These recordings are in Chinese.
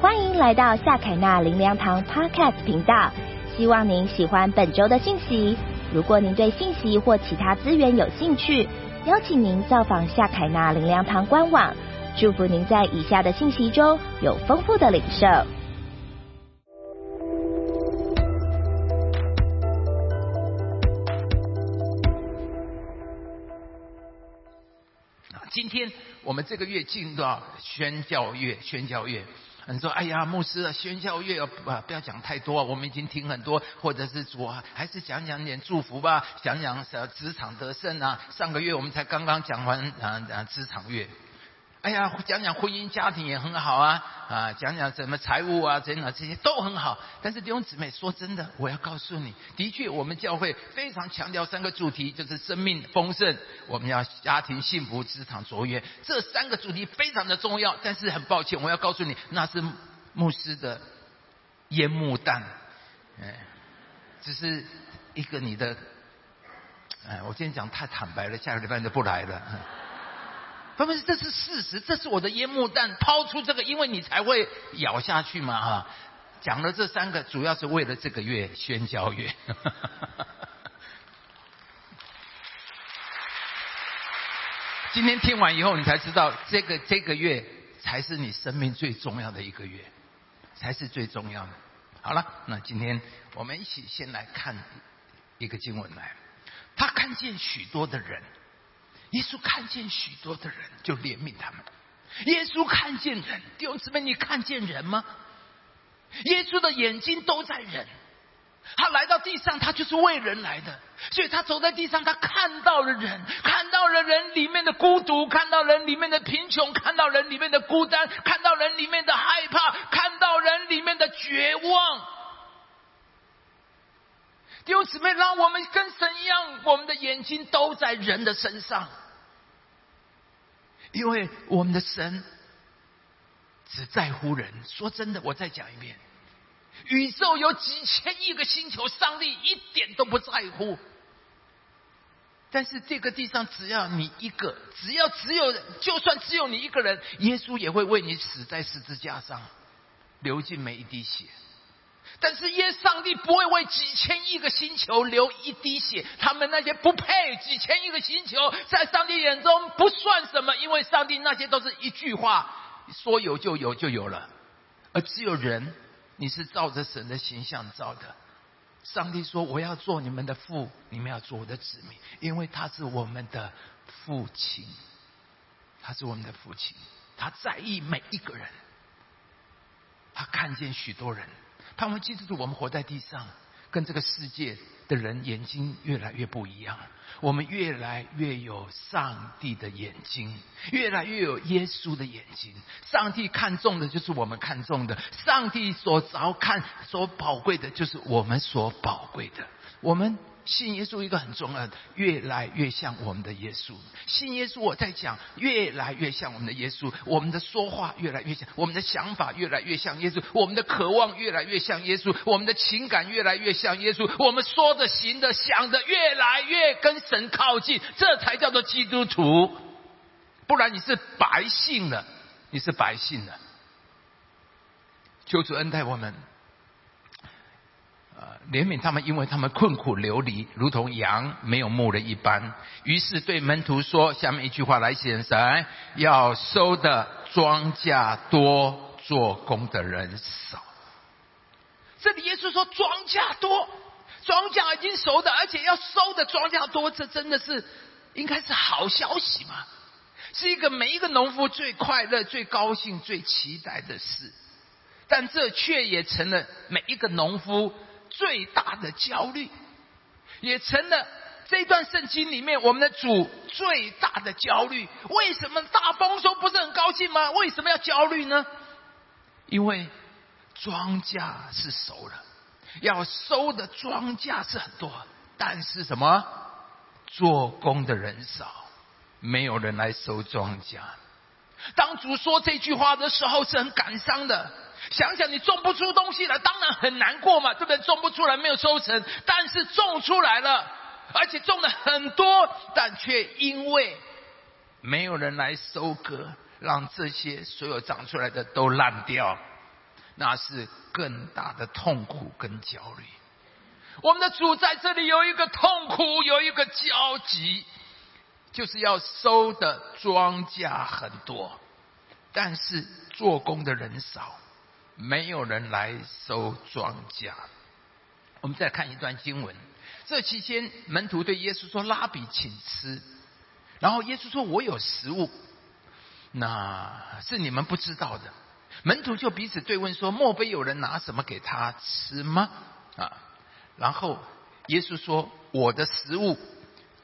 欢迎来到夏凯纳林良堂 Podcast 频道，希望您喜欢本周的信息。如果您对信息或其他资源有兴趣，邀请您造访夏凯纳林良堂官网。祝福您在以下的信息中有丰富的领受。今天我们这个月进入到宣教月，宣教月。你说：“哎呀，牧师啊，宣教月啊，不要讲太多，我们已经听很多，或者是主啊，还是讲讲点祝福吧，讲讲什职场得胜啊。上个月我们才刚刚讲完啊啊职场月。”哎呀，讲讲婚姻家庭也很好啊，啊，讲讲什么财务啊，等等这些都很好。但是弟兄姊妹，说真的，我要告诉你，的确，我们教会非常强调三个主题，就是生命丰盛，我们要家庭幸福，职场卓越，这三个主题非常的重要。但是很抱歉，我要告诉你，那是牧师的烟幕弹，哎，只是一个你的，哎，我今天讲太坦白了，下个礼拜就不来了。他们这是事实，这是我的烟幕弹，抛出这个，因为你才会咬下去嘛哈。讲了这三个，主要是为了这个月宣教月。今天听完以后，你才知道这个这个月才是你生命最重要的一个月，才是最重要的。好了，那今天我们一起先来看一个经文来，他看见许多的人。耶稣看见许多的人，就怜悯他们。耶稣看见人，弟兄姊妹，你看见人吗？耶稣的眼睛都在人，他来到地上，他就是为人来的，所以他走在地上，他看到了人，看到了人里面的孤独，看到人里面的贫穷，看到人里面的孤单，看到人里面的害怕，看到人里面的绝望。弟兄姊妹，让我们跟神一样，我们的眼睛都在人的身上，因为我们的神只在乎人。说真的，我再讲一遍，宇宙有几千亿个星球，上帝一点都不在乎。但是这个地上，只要你一个，只要只有，就算只有你一个人，耶稣也会为你死在十字架上，流尽每一滴血。但是耶上帝不会为几千亿个星球流一滴血，他们那些不配几千亿个星球，在上帝眼中不算什么，因为上帝那些都是一句话，说有就有就有了，而只有人，你是照着神的形象造的。上帝说：“我要做你们的父，你们要做我的子民，因为他是我们的父亲，他是我们的父亲，他在意每一个人，他看见许多人。”他们记住，我们活在地上，跟这个世界的人眼睛越来越不一样。我们越来越有上帝的眼睛，越来越有耶稣的眼睛。上帝看重的就是我们看重的，上帝所着看、所宝贵的，就是我们所宝贵的。我们。信耶稣一个很重要的，越来越像我们的耶稣。信耶稣，我在讲，越来越像我们的耶稣。我们的说话越来越像，我们的想法越来越像耶稣。我们的渴望越来越像耶稣，我们的情感越来越像耶稣。我们说的、行的、想的，越来越跟神靠近，这才叫做基督徒。不然你是白信了，你是白信了。求主恩待我们。怜悯他们，因为他们困苦流离，如同羊没有牧人一般。于是对门徒说：“下面一句话来显神，要收的庄稼多，做工的人少。”这里耶稣说：“庄稼多，庄稼已经熟的，而且要收的庄稼多，这真的是应该是好消息嘛？是一个每一个农夫最快乐、最高兴、最期待的事。但这却也成了每一个农夫。”最大的焦虑，也成了这段圣经里面我们的主最大的焦虑。为什么大丰收不是很高兴吗？为什么要焦虑呢？因为庄稼是熟了，要收的庄稼是很多，但是什么？做工的人少，没有人来收庄稼。当主说这句话的时候，是很感伤的。想想你种不出东西来，当然很难过嘛，对不对？种不出来，没有收成，但是种出来了，而且种了很多，但却因为没有人来收割，让这些所有长出来的都烂掉。那是更大的痛苦跟焦虑。我们的主在这里有一个痛苦，有一个焦急，就是要收的庄稼很多，但是做工的人少，没有人来收庄稼。我们再看一段经文，这期间门徒对耶稣说：“拉比，请吃。”然后耶稣说：“我有食物，那是你们不知道的。”门徒就彼此对问说：“莫非有人拿什么给他吃吗？”啊。然后耶稣说：“我的食物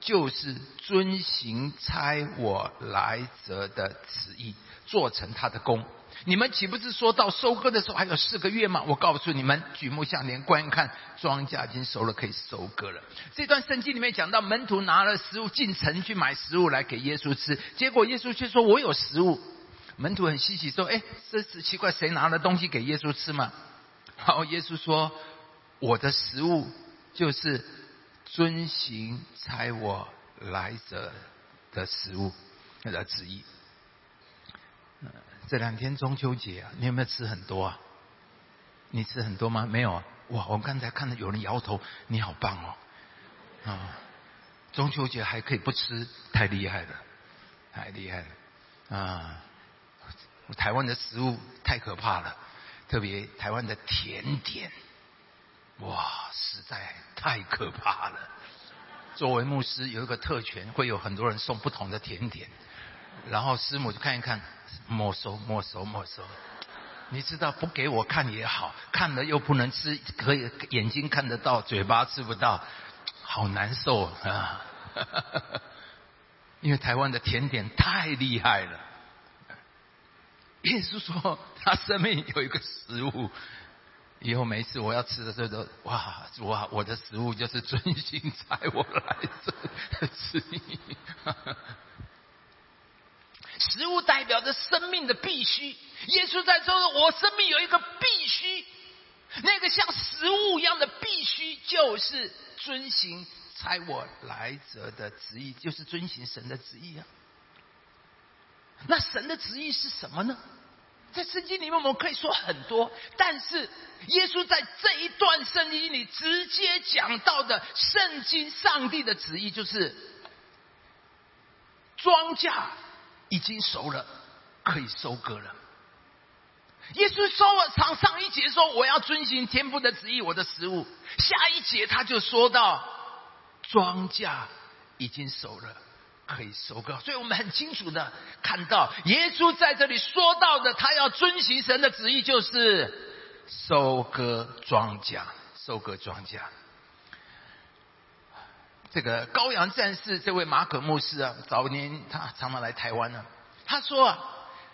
就是遵行差我来者的旨意，做成他的功。你们岂不是说到收割的时候还有四个月吗？我告诉你们，举目向年观看，庄稼已经熟了，可以收割了。”这段圣经里面讲到，门徒拿了食物进城去买食物来给耶稣吃，结果耶稣却说：“我有食物。”门徒很稀奇说：“哎，这是奇怪，谁拿了东西给耶稣吃吗？”好，耶稣说。我的食物就是遵行差我来者的食物的旨意。这两天中秋节啊，你有没有吃很多啊？你吃很多吗？没有啊！哇，我刚才看到有人摇头，你好棒哦！啊，中秋节还可以不吃，太厉害了，太厉害了啊！台湾的食物太可怕了，特别台湾的甜点。哇，太可怕了！作为牧师，有一个特权，会有很多人送不同的甜点，然后师母就看一看，没收，没收，没收。你知道，不给我看也好，看了又不能吃，可以眼睛看得到，嘴巴吃不到，好难受啊！因为台湾的甜点太厉害了。耶稣说，他生命有一个食物。以后每次我要吃的时候都哇哇，我的食物就是尊心在我来吃。食物代表着生命的必须。耶稣在说：“我生命有一个必须，那个像食物一样的必须，就是遵行差我来者的旨意，就是遵行神的旨意啊。那神的旨意是什么呢？”在圣经里面，我们可以说很多，但是耶稣在这一段圣经里直接讲到的圣经上帝的旨意，就是庄稼已经熟了，可以收割了。耶稣说了上上一节说我要遵循天父的旨意，我的食物。下一节他就说到庄稼已经熟了。可以收割，所以我们很清楚的看到，耶稣在这里说到的，他要遵行神的旨意，就是收割庄稼，收割庄稼。这个高阳战士，这位马可牧师啊，早年他常常来台湾呢。他说啊，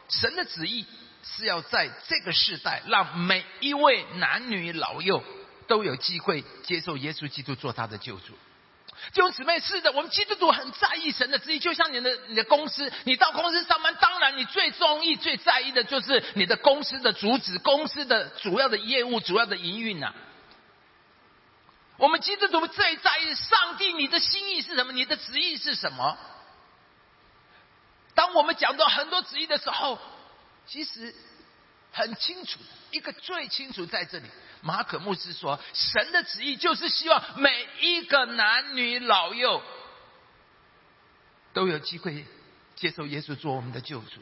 神的旨意是要在这个时代，让每一位男女老幼都有机会接受耶稣基督做他的救主。弟兄姊妹，是的，我们基督徒很在意神的旨意。就像你的你的公司，你到公司上班，当然你最中意、最在意的就是你的公司的主旨、公司的主要的业务、主要的营运呐。我们基督徒最在意上帝，你的心意是什么？你的旨意是什么？当我们讲到很多旨意的时候，其实很清楚，一个最清楚在这里。马可牧师说：“神的旨意就是希望每一个男女老幼都有机会接受耶稣做我们的救主。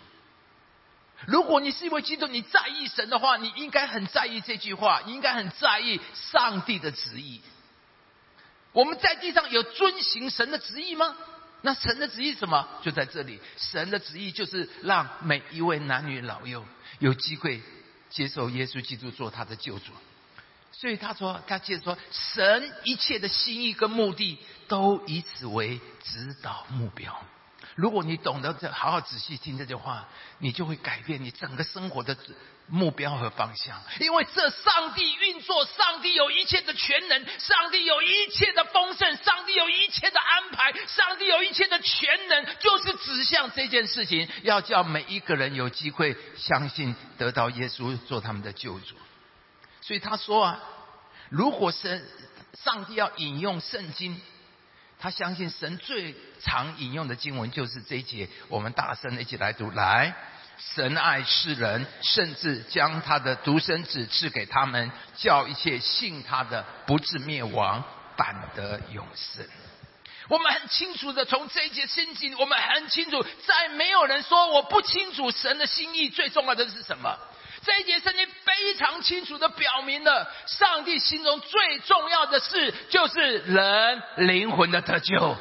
如果你是一位基督徒，你在意神的话，你应该很在意这句话，你应该很在意上帝的旨意。我们在地上有遵行神的旨意吗？那神的旨意什么？就在这里，神的旨意就是让每一位男女老幼有机会接受耶稣基督做他的救主。”所以他说，他接着说，神一切的心意跟目的都以此为指导目标。如果你懂得这，好好仔细听这句话，你就会改变你整个生活的目标和方向。因为这上帝运作，上帝有一切的全能，上帝有一切的丰盛，上帝有一切的安排，上帝有一切的全能，就是指向这件事情，要叫每一个人有机会相信，得到耶稣做他们的救主。所以他说啊，如果是上帝要引用圣经，他相信神最常引用的经文就是这一节，我们大声的一起来读。来，神爱世人，甚至将他的独生子赐给他们，叫一切信他的不至灭亡，反得永生。我们很清楚的从这一节圣经，我们很清楚，在没有人说我不清楚神的心意，最重要的是什么？这一节圣经非常清楚的表明了，上帝心中最重要的事，就是人灵魂的得救。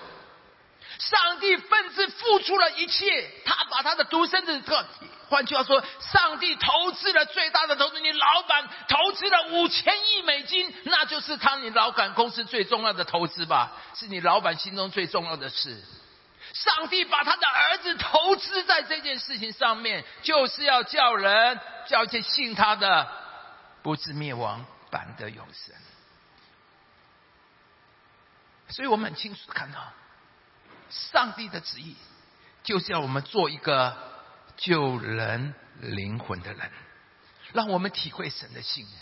上帝奋志付出了一切，他把他的独生子特，换句话说，上帝投资了最大的投资。你老板投资了五千亿美金，那就是他你老板公司最重要的投资吧？是你老板心中最重要的事。上帝把他的儿子投资在这件事情上面，就是要叫人叫一些信他的，不至灭亡，反得永生。所以我们很清楚的看到。上帝的旨意就是要我们做一个救人灵魂的人，让我们体会神的信任，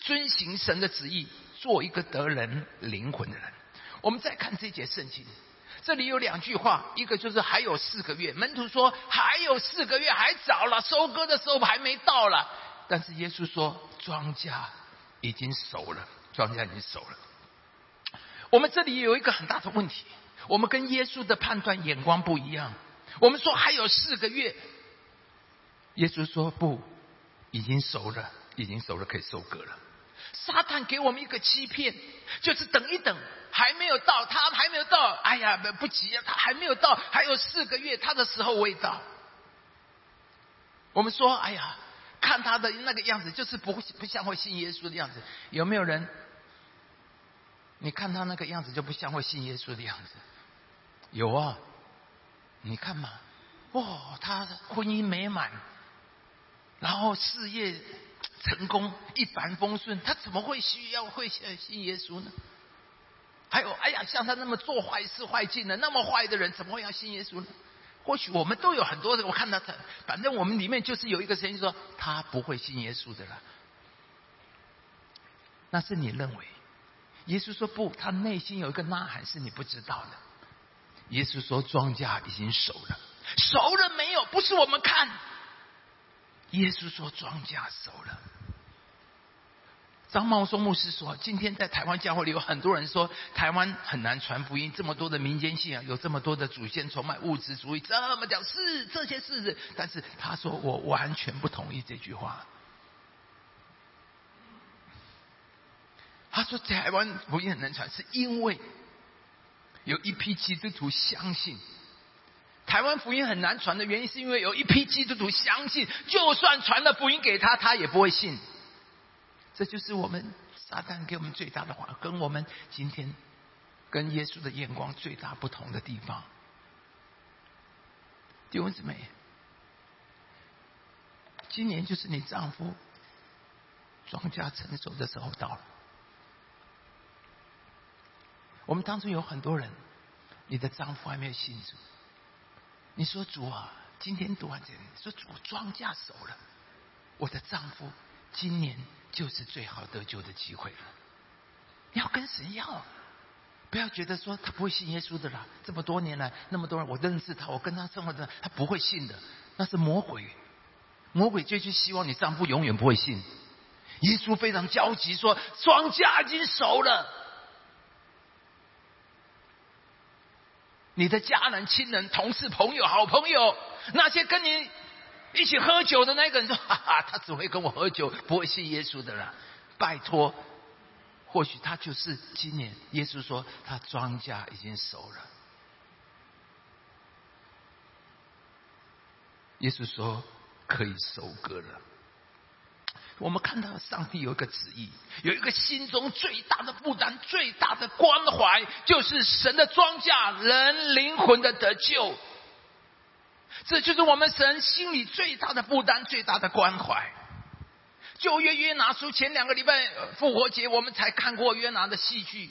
遵行神的旨意，做一个得人灵魂的人。我们再看这节圣经，这里有两句话，一个就是还有四个月，门徒说还有四个月还早了，收割的时候还没到了。但是耶稣说庄稼已经熟了，庄稼已经熟了。我们这里有一个很大的问题。我们跟耶稣的判断眼光不一样。我们说还有四个月，耶稣说不，已经熟了，已经熟了，可以收割了。撒旦给我们一个欺骗，就是等一等，还没有到，他还没有到，哎呀，不急啊，他还没有到，还有四个月，他的时候未到。我们说，哎呀，看他的那个样子，就是不不像会信耶稣的样子。有没有人？你看他那个样子，就不像会信耶稣的样子。有啊，你看嘛，哇，他婚姻美满，然后事业成功，一帆风顺，他怎么会需要会信耶稣呢？还有，哎呀，像他那么做坏事坏尽的，那么坏的人，怎么会要信耶稣呢？或许我们都有很多人，我看到他，反正我们里面就是有一个声音说，他不会信耶稣的了。那是你认为，耶稣说不，他内心有一个呐喊是你不知道的。耶稣说：“庄稼已经熟了，熟了没有？不是我们看。耶稣说庄稼熟了。”张茂松牧师说：“今天在台湾教会里有很多人说台湾很难传福音，这么多的民间信仰，有这么多的祖先崇拜、物质主义，这么讲是这些事。但是他说我完全不同意这句话。他说台湾福音很难传，是因为。”有一批基督徒相信，台湾福音很难传的原因，是因为有一批基督徒相信，就算传了福音给他，他也不会信。这就是我们撒旦给我们最大的话，跟我们今天跟耶稣的眼光最大不同的地方。弟兄姊妹，今年就是你丈夫庄稼成熟的时候到了。我们当中有很多人，你的丈夫还没有信主。你说主啊，今天读完这，说主庄稼熟了，我的丈夫今年就是最好得救的机会了。你要跟神要，不要觉得说他不会信耶稣的啦。这么多年来，那么多人我认识他，我跟他生活的，他不会信的，那是魔鬼。魔鬼就去希望你丈夫永远不会信。耶稣非常焦急说，庄稼已经熟了。你的家人、亲人、同事、朋友、好朋友，那些跟你一起喝酒的那个人说：“ 哈哈，他只会跟我喝酒，不会信耶稣的啦。”拜托，或许他就是今年耶稣说他庄稼已经熟了。耶稣说可以收割了。我们看到上帝有一个旨意，有一个心中最大的负担、最大的关怀，就是神的庄稼、人灵魂的得救。这就是我们神心里最大的负担、最大的关怀。旧约约拿书前两个礼拜复活节，我们才看过约拿的戏剧。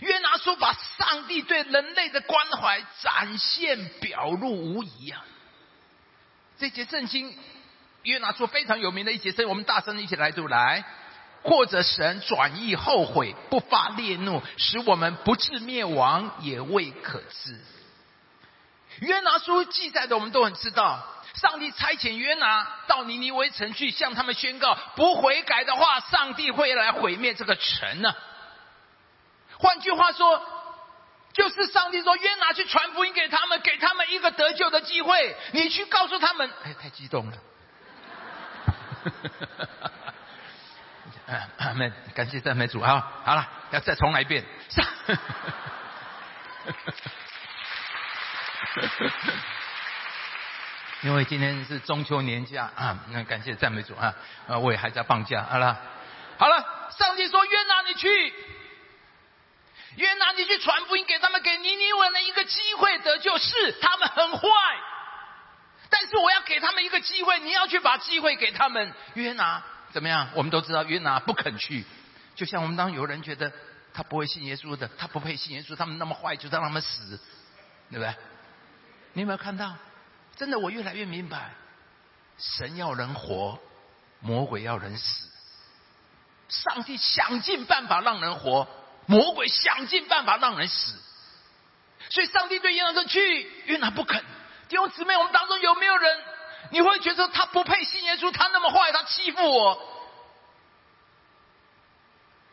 约拿书把上帝对人类的关怀展现表露无遗啊！这节圣经。约拿书非常有名的一节圣我们大声一起来读来，或者神转意后悔，不发烈怒，使我们不至灭亡，也未可知。约拿书记载的我们都很知道，上帝差遣约拿到尼尼微城去，向他们宣告：不悔改的话，上帝会来毁灭这个城呢。换句话说，就是上帝说约拿去传福音给他们，给他们一个得救的机会。你去告诉他们，哎，太激动了。阿门，感谢赞美主啊！好了，要再重来一遍。上 因为今天是中秋年假啊，那感谢赞美主啊！啊，我也还在放假，好了，好了。上帝说：“约拿，你去，约拿，你去传福音给他们，给尼尼文的一个机会得救。是他们很坏，但是我要给他们一个机会，你要去把机会给他们。约拿怎么样？我们都知道，约拿不肯去。就像我们当有人觉得他不会信耶稣的，他不配信耶稣，他们那么坏，就让他们死，对不对？你有没有看到？”真的，我越来越明白，神要人活，魔鬼要人死。上帝想尽办法让人活，魔鬼想尽办法让人死。所以，上帝对约拿说：“去，约拿不肯。”弟兄姊妹，我们当中有没有人，你会觉得他不配信耶稣？他那么坏，他欺负我，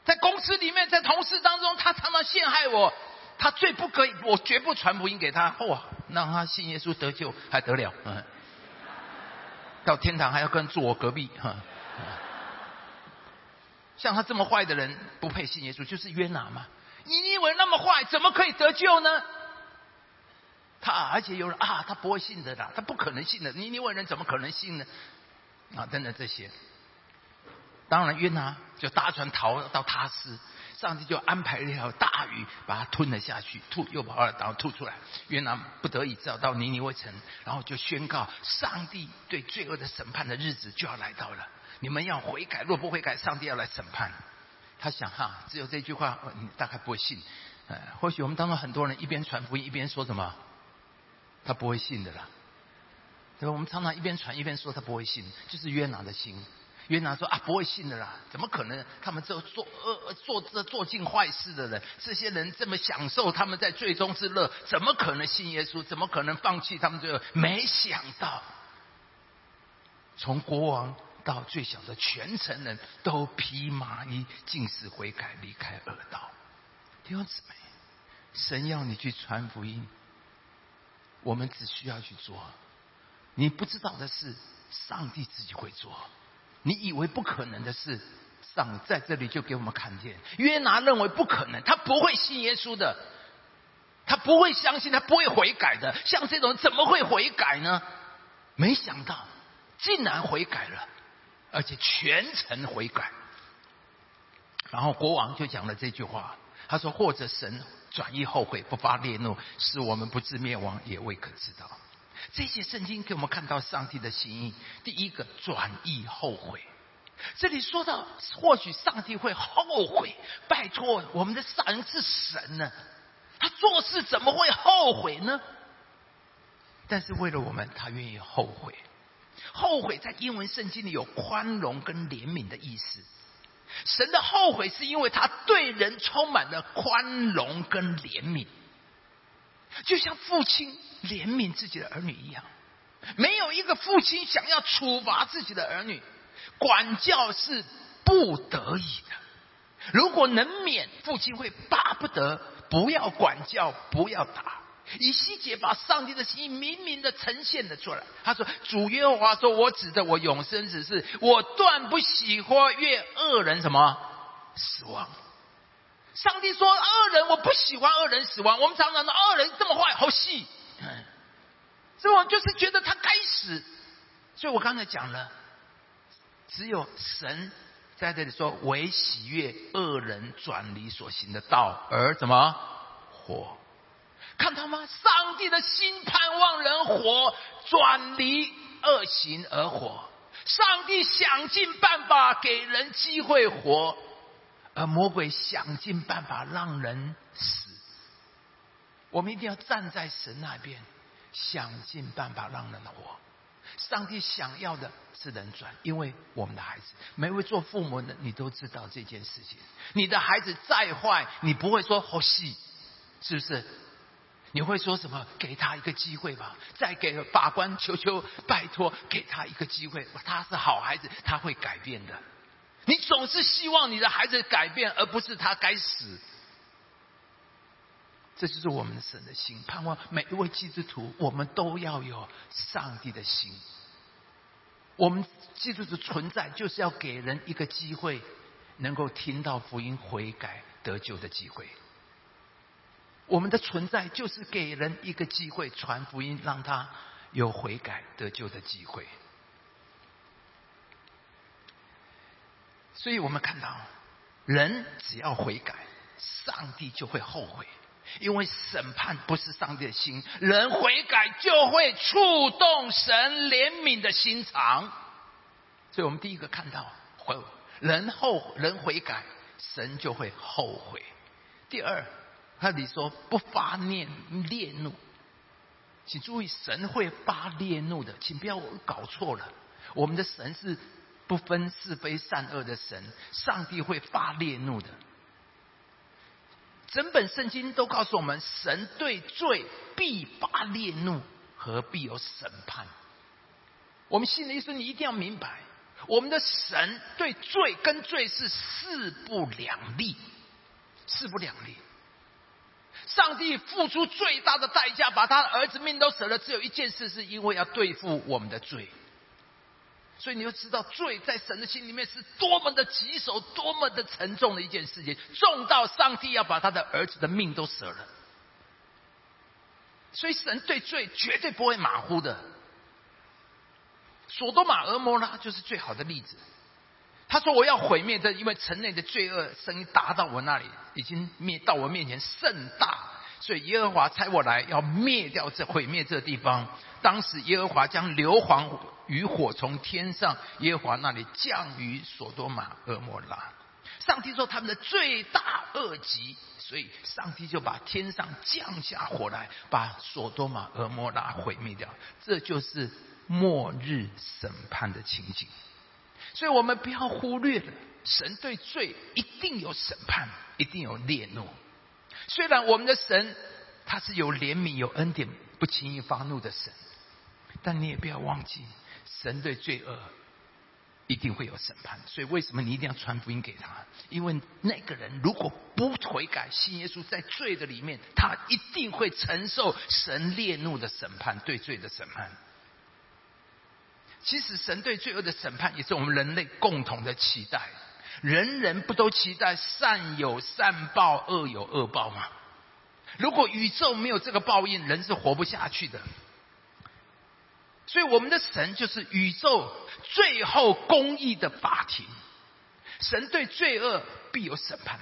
在公司里面，在同事当中，他常常陷害我。他最不可以，我绝不传福音给他。哇，让他信耶稣得救还得了？嗯，到天堂还要跟住我隔壁哈。像他这么坏的人，不配信耶稣，就是约拿嘛。你以为那么坏，怎么可以得救呢？他而且有人啊，他不会信的啦，他不可能信的。你以为人怎么可能信呢？啊，等等这些。当然，约拿就搭船逃到他斯。上帝就安排了一条大鱼，把它吞了下去，吐又把它然后吐出来。约拿不得已只好到尼尼微城，然后就宣告：上帝对罪恶的审判的日子就要来到了。你们要悔改，若不悔改，上帝要来审判。他想哈，只有这句话，你大概不会信。呃，或许我们当中很多人一边传福音一边说什么，他不会信的啦。对吧？我们常常一边传一边说他不会信，就是约拿的心。约拿说啊，不会信的啦，怎么可能？他们这做恶、做这做尽坏事的人，这些人这么享受他们在最终之乐，怎么可能信耶稣？怎么可能放弃他们最后？没想到，从国王到最小的全城人都披麻衣，尽是悔改，离开恶道。弟兄姊妹，神要你去传福音，我们只需要去做。你不知道的是，上帝自己会做。你以为不可能的事，上在这里就给我们看见。约拿认为不可能，他不会信耶稣的，他不会相信，他不会悔改的。像这种怎么会悔改呢？没想到竟然悔改了，而且全程悔改。然后国王就讲了这句话，他说：“或者神转意后悔，不发烈怒，使我们不致灭亡，也未可知道。”这些圣经给我们看到上帝的心意。第一个，转意后悔。这里说到，或许上帝会后悔。拜托，我们的神是神呢，他做事怎么会后悔呢？但是为了我们，他愿意后悔。后悔在英文圣经里有宽容跟怜悯的意思。神的后悔是因为他对人充满了宽容跟怜悯。就像父亲怜悯自己的儿女一样，没有一个父亲想要处罚自己的儿女，管教是不得已的。如果能免，父亲会巴不得不要管教，不要打。以西结把上帝的心意明明的呈现了出来。他说：“主耶和华说，我指着我永生之事，我断不喜欢越恶人什么死亡。”上帝说：“恶人，我不喜欢恶人死亡。我们常常说恶人这么坏，好戏，所以我就是觉得他该死。所以我刚才讲了，只有神在这里说，为喜悦恶人转离所行的道而怎么活？看到吗？上帝的心盼望人活，转离恶行而活。上帝想尽办法给人机会活。”而魔鬼想尽办法让人死，我们一定要站在神那边，想尽办法让人活。上帝想要的是人转，因为我们的孩子，每位做父母的你都知道这件事情。你的孩子再坏，你不会说好戏，是不是？你会说什么？给他一个机会吧，再给法官求求拜托，给他一个机会。他是好孩子，他会改变的。你总是希望你的孩子改变，而不是他该死。这就是我们神的心，盼望每一位基督徒，我们都要有上帝的心。我们基督徒存在，就是要给人一个机会，能够听到福音、悔改、得救的机会。我们的存在就是给人一个机会传福音，让他有悔改得救的机会。所以我们看到，人只要悔改，上帝就会后悔，因为审判不是上帝的心，人悔改就会触动神怜悯的心肠。所以我们第一个看到，悔人后人悔改，神就会后悔。第二。那里说不发念烈怒，请注意，神会发烈怒的，请不要搞错了。我们的神是不分是非善恶的神，上帝会发烈怒的。整本圣经都告诉我们，神对罪必发烈怒何必有审判。我们信的意思，你一定要明白，我们的神对罪跟罪是势不两立，势不两立。上帝付出最大的代价，把他的儿子命都舍了，只有一件事，是因为要对付我们的罪。所以你就知道，罪在神的心里面是多么的棘手，多么的沉重的一件事情，重到上帝要把他的儿子的命都舍了。所以神对罪绝对不会马虎的。索多玛、俄摩拉就是最好的例子。他说：“我要毁灭这，因为城内的罪恶声音达到我那里，已经灭到我面前甚大，所以耶和华差我来要灭掉这毁灭这地方。当时耶和华将硫磺与火从天上耶和华那里降于所多玛、俄摩拉。上帝说他们的罪大恶极，所以上帝就把天上降下火来，把所多玛、俄摩拉毁灭掉。这就是末日审判的情景。”所以我们不要忽略了，神对罪一定有审判，一定有烈怒。虽然我们的神他是有怜悯、有恩典、不轻易发怒的神，但你也不要忘记，神对罪恶一定会有审判。所以为什么你一定要传福音给他？因为那个人如果不悔改，信耶稣在罪的里面，他一定会承受神烈怒的审判，对罪的审判。其实神对罪恶的审判也是我们人类共同的期待，人人不都期待善有善报，恶有恶报吗？如果宇宙没有这个报应，人是活不下去的。所以我们的神就是宇宙最后公义的法庭，神对罪恶必有审判。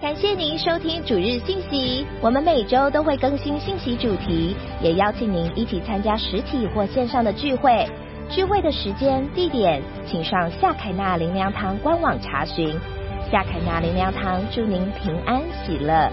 感谢您收听主日信息，我们每周都会更新信息主题，也邀请您一起参加实体或线上的聚会。聚会的时间、地点，请上夏凯纳灵粮堂官网查询。夏凯纳灵粮堂祝您平安喜乐。